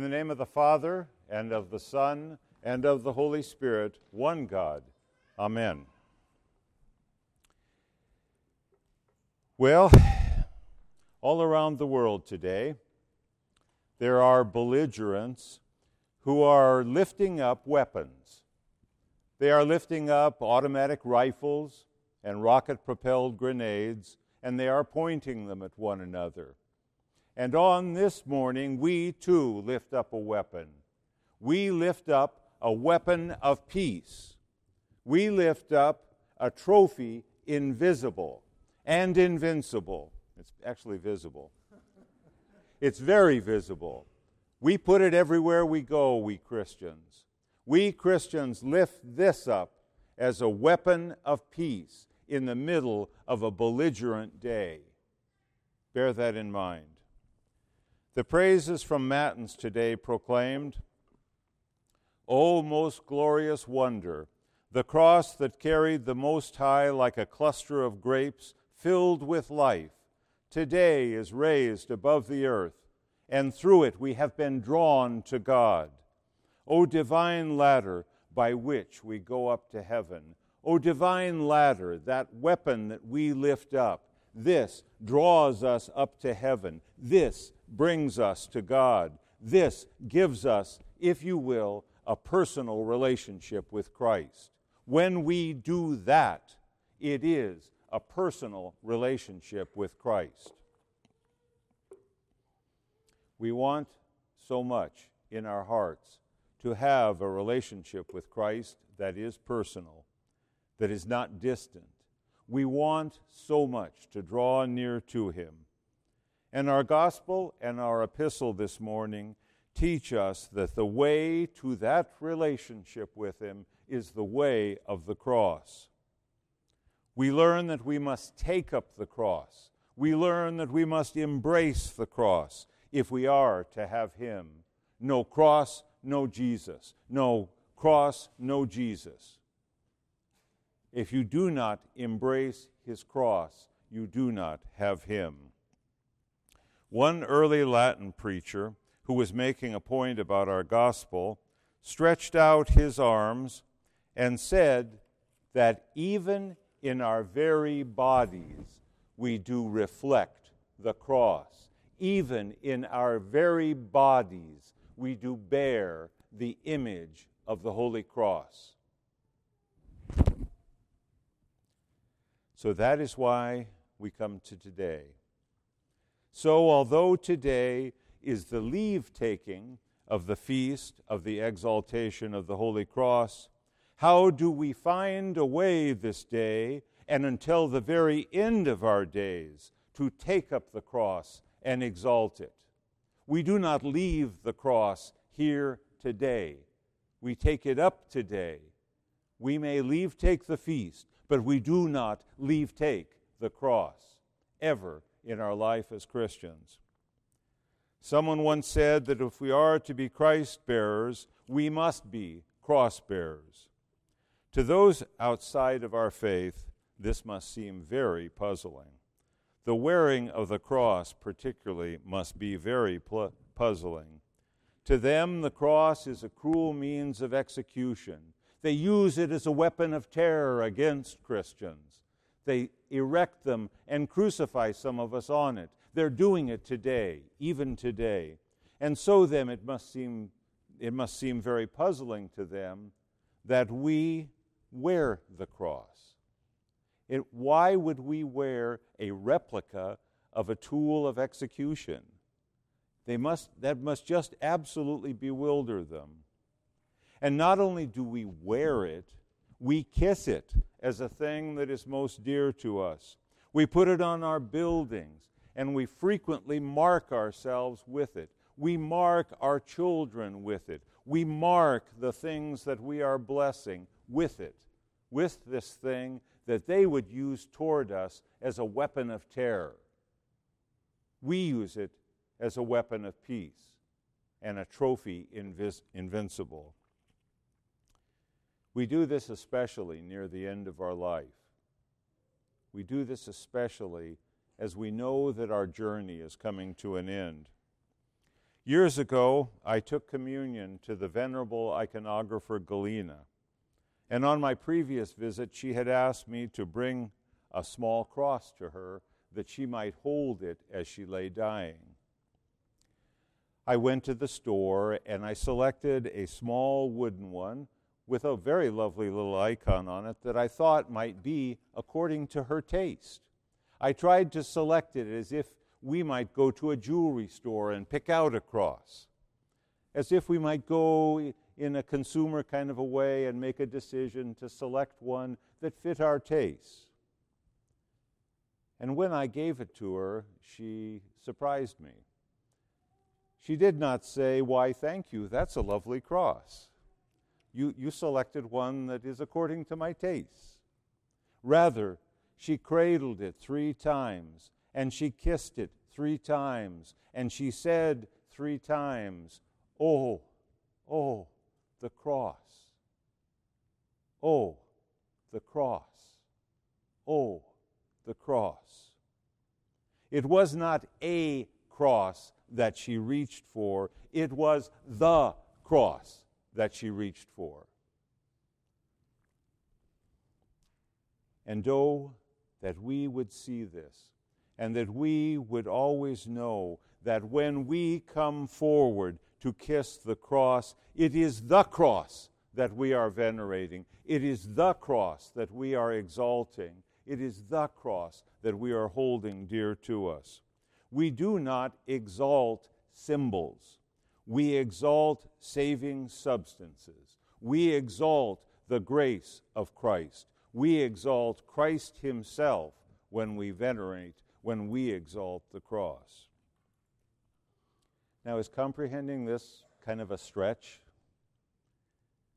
In the name of the Father, and of the Son, and of the Holy Spirit, one God. Amen. Well, all around the world today, there are belligerents who are lifting up weapons. They are lifting up automatic rifles and rocket propelled grenades, and they are pointing them at one another. And on this morning, we too lift up a weapon. We lift up a weapon of peace. We lift up a trophy invisible and invincible. It's actually visible. It's very visible. We put it everywhere we go, we Christians. We Christians lift this up as a weapon of peace in the middle of a belligerent day. Bear that in mind. The praises from Matins today proclaimed, O most glorious wonder, the cross that carried the Most High like a cluster of grapes filled with life, today is raised above the earth, and through it we have been drawn to God. O divine ladder by which we go up to heaven, O divine ladder, that weapon that we lift up, this draws us up to heaven. This brings us to God. This gives us, if you will, a personal relationship with Christ. When we do that, it is a personal relationship with Christ. We want so much in our hearts to have a relationship with Christ that is personal, that is not distant. We want so much to draw near to Him. And our gospel and our epistle this morning teach us that the way to that relationship with Him is the way of the cross. We learn that we must take up the cross. We learn that we must embrace the cross if we are to have Him. No cross, no Jesus. No cross, no Jesus. If you do not embrace His cross, you do not have Him. One early Latin preacher who was making a point about our gospel stretched out his arms and said that even in our very bodies we do reflect the cross. Even in our very bodies we do bear the image of the Holy Cross. So that is why we come to today. So, although today is the leave taking of the feast of the exaltation of the Holy Cross, how do we find a way this day and until the very end of our days to take up the cross and exalt it? We do not leave the cross here today. We take it up today. We may leave take the feast, but we do not leave take the cross ever in our life as Christians. Someone once said that if we are to be Christ bearers, we must be cross bearers. To those outside of our faith, this must seem very puzzling. The wearing of the cross, particularly, must be very pl- puzzling. To them, the cross is a cruel means of execution. They use it as a weapon of terror against Christians. They erect them and crucify some of us on it. They're doing it today, even today. And so then it must seem it must seem very puzzling to them that we wear the cross. It, why would we wear a replica of a tool of execution? They must, that must just absolutely bewilder them. And not only do we wear it, we kiss it as a thing that is most dear to us. We put it on our buildings, and we frequently mark ourselves with it. We mark our children with it. We mark the things that we are blessing with it, with this thing that they would use toward us as a weapon of terror. We use it as a weapon of peace and a trophy invis- invincible. We do this especially near the end of our life. We do this especially as we know that our journey is coming to an end. Years ago, I took communion to the venerable iconographer Galena, and on my previous visit, she had asked me to bring a small cross to her that she might hold it as she lay dying. I went to the store and I selected a small wooden one with a very lovely little icon on it that I thought might be according to her taste. I tried to select it as if we might go to a jewelry store and pick out a cross, as if we might go in a consumer kind of a way and make a decision to select one that fit our tastes. And when I gave it to her, she surprised me. She did not say, Why, thank you, that's a lovely cross. You, you selected one that is according to my taste. Rather, she cradled it three times and she kissed it three times, and she said three times, Oh, oh, the cross. Oh, the cross. Oh, the cross. It was not a cross that she reached for, it was the cross that she reached for. And oh, that we would see this and that we would always know that when we come forward to kiss the cross, it is the cross that we are venerating. It is the cross that we are exalting. It is the cross that we are holding dear to us. We do not exalt symbols. We exalt saving substances. We exalt the grace of Christ. We exalt Christ Himself when we venerate when we exalt the cross. Now, is comprehending this kind of a stretch?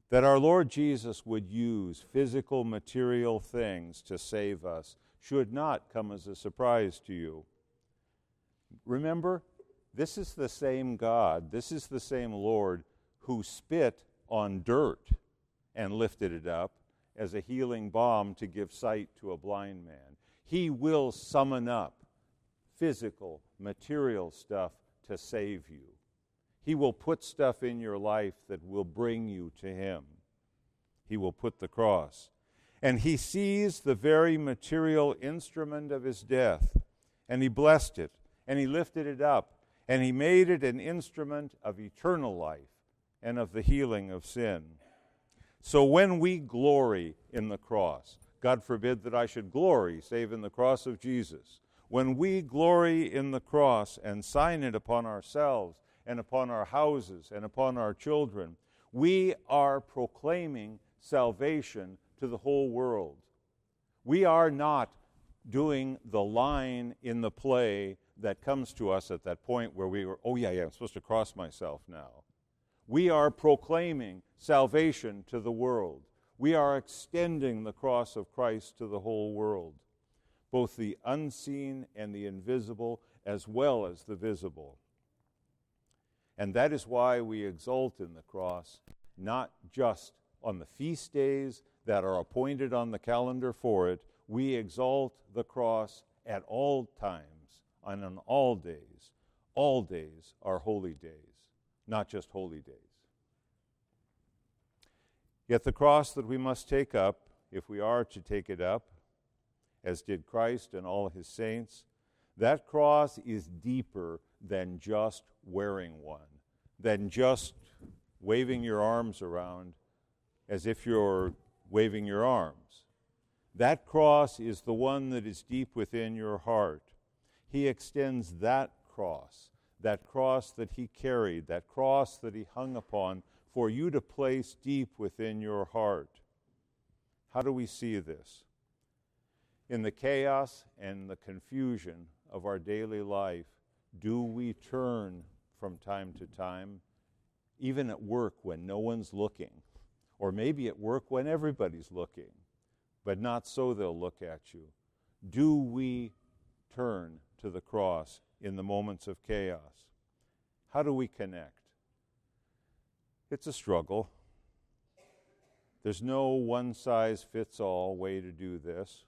That our Lord Jesus would use physical, material things to save us should not come as a surprise to you. Remember, this is the same God, this is the same Lord who spit on dirt and lifted it up as a healing balm to give sight to a blind man. He will summon up physical, material stuff to save you. He will put stuff in your life that will bring you to Him. He will put the cross. And He sees the very material instrument of His death, and He blessed it, and He lifted it up, and He made it an instrument of eternal life and of the healing of sin. So when we glory in the cross, God forbid that I should glory save in the cross of Jesus. When we glory in the cross and sign it upon ourselves and upon our houses and upon our children, we are proclaiming salvation to the whole world. We are not doing the line in the play that comes to us at that point where we were, oh, yeah, yeah, I'm supposed to cross myself now. We are proclaiming salvation to the world. We are extending the cross of Christ to the whole world, both the unseen and the invisible, as well as the visible. And that is why we exult in the cross, not just on the feast days that are appointed on the calendar for it. We exalt the cross at all times and on all days. All days are holy days, not just holy days. Yet the cross that we must take up, if we are to take it up, as did Christ and all his saints, that cross is deeper than just wearing one, than just waving your arms around as if you're waving your arms. That cross is the one that is deep within your heart. He extends that cross, that cross that he carried, that cross that he hung upon for you to place deep within your heart. How do we see this? In the chaos and the confusion of our daily life, do we turn from time to time, even at work when no one's looking, or maybe at work when everybody's looking, but not so they'll look at you? Do we turn to the cross in the moments of chaos? How do we connect? It's a struggle. There's no one size fits all way to do this.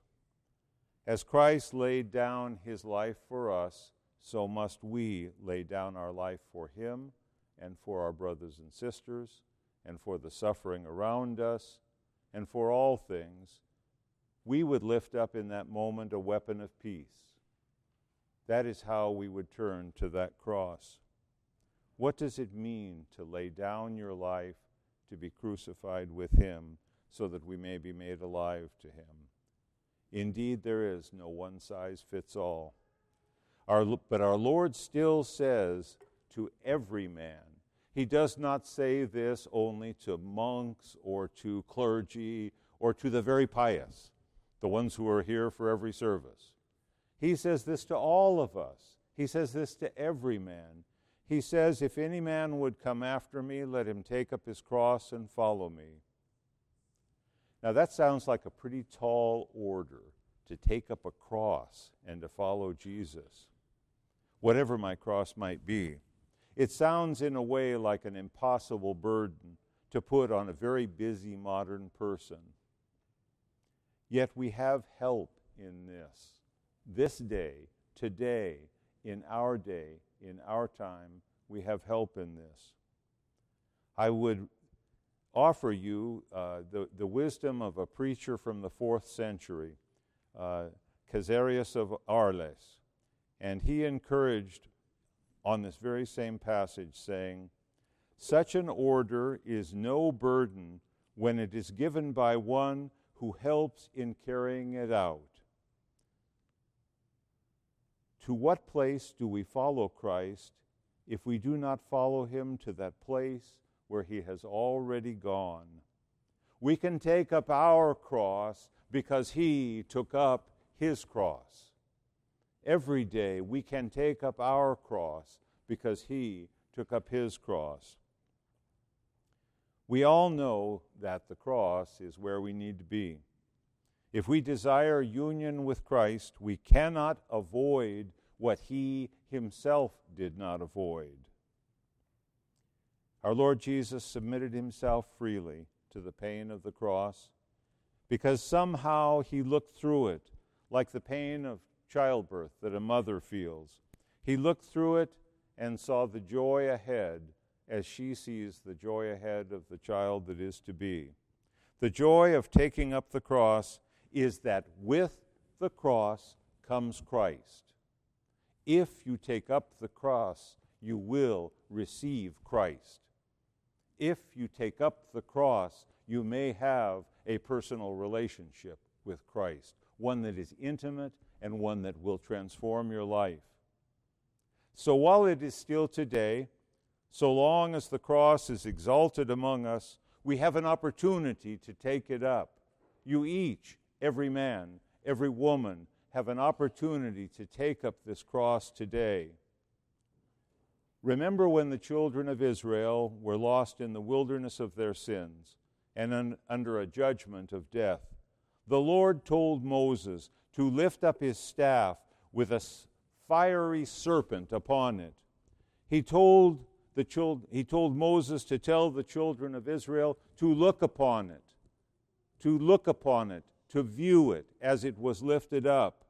As Christ laid down his life for us, so must we lay down our life for him and for our brothers and sisters, and for the suffering around us, and for all things, we would lift up in that moment a weapon of peace. That is how we would turn to that cross. What does it mean to lay down your life to be crucified with Him so that we may be made alive to Him? Indeed, there is no one size fits all. Our, but our Lord still says to every man, He does not say this only to monks or to clergy or to the very pious, the ones who are here for every service. He says this to all of us. He says this to every man. He says, If any man would come after me, let him take up his cross and follow me. Now, that sounds like a pretty tall order to take up a cross and to follow Jesus, whatever my cross might be. It sounds, in a way, like an impossible burden to put on a very busy modern person. Yet we have help in this. This day, today, in our day, in our time, we have help in this. I would offer you uh, the, the wisdom of a preacher from the fourth century, uh, Caesarius of Arles. And he encouraged on this very same passage, saying, Such an order is no burden when it is given by one who helps in carrying it out. To what place do we follow Christ if we do not follow him to that place where he has already gone? We can take up our cross because he took up his cross. Every day we can take up our cross because he took up his cross. We all know that the cross is where we need to be. If we desire union with Christ, we cannot avoid what he himself did not avoid. Our Lord Jesus submitted himself freely to the pain of the cross because somehow he looked through it like the pain of childbirth that a mother feels. He looked through it and saw the joy ahead as she sees the joy ahead of the child that is to be. The joy of taking up the cross is that with the cross comes Christ. If you take up the cross, you will receive Christ. If you take up the cross, you may have a personal relationship with Christ, one that is intimate and one that will transform your life. So while it is still today, so long as the cross is exalted among us, we have an opportunity to take it up. You each every man, every woman have an opportunity to take up this cross today. Remember when the children of Israel were lost in the wilderness of their sins and un- under a judgment of death. The Lord told Moses to lift up his staff with a fiery serpent upon it. He told, the chil- he told Moses to tell the children of Israel to look upon it, to look upon it to view it as it was lifted up.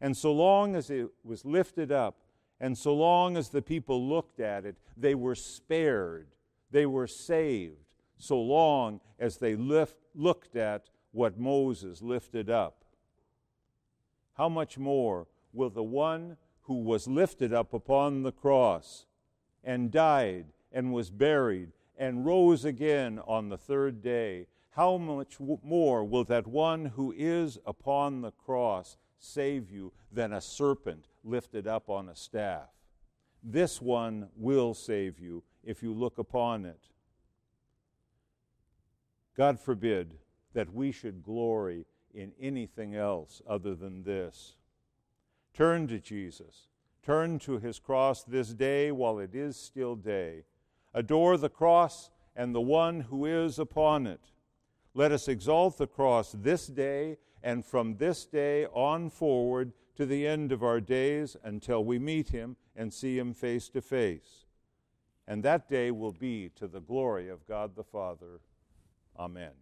And so long as it was lifted up, and so long as the people looked at it, they were spared, they were saved, so long as they lift, looked at what Moses lifted up. How much more will the one who was lifted up upon the cross and died and was buried and rose again on the third day how much more will that one who is upon the cross save you than a serpent lifted up on a staff? This one will save you if you look upon it. God forbid that we should glory in anything else other than this. Turn to Jesus. Turn to his cross this day while it is still day. Adore the cross and the one who is upon it. Let us exalt the cross this day and from this day on forward to the end of our days until we meet him and see him face to face. And that day will be to the glory of God the Father. Amen.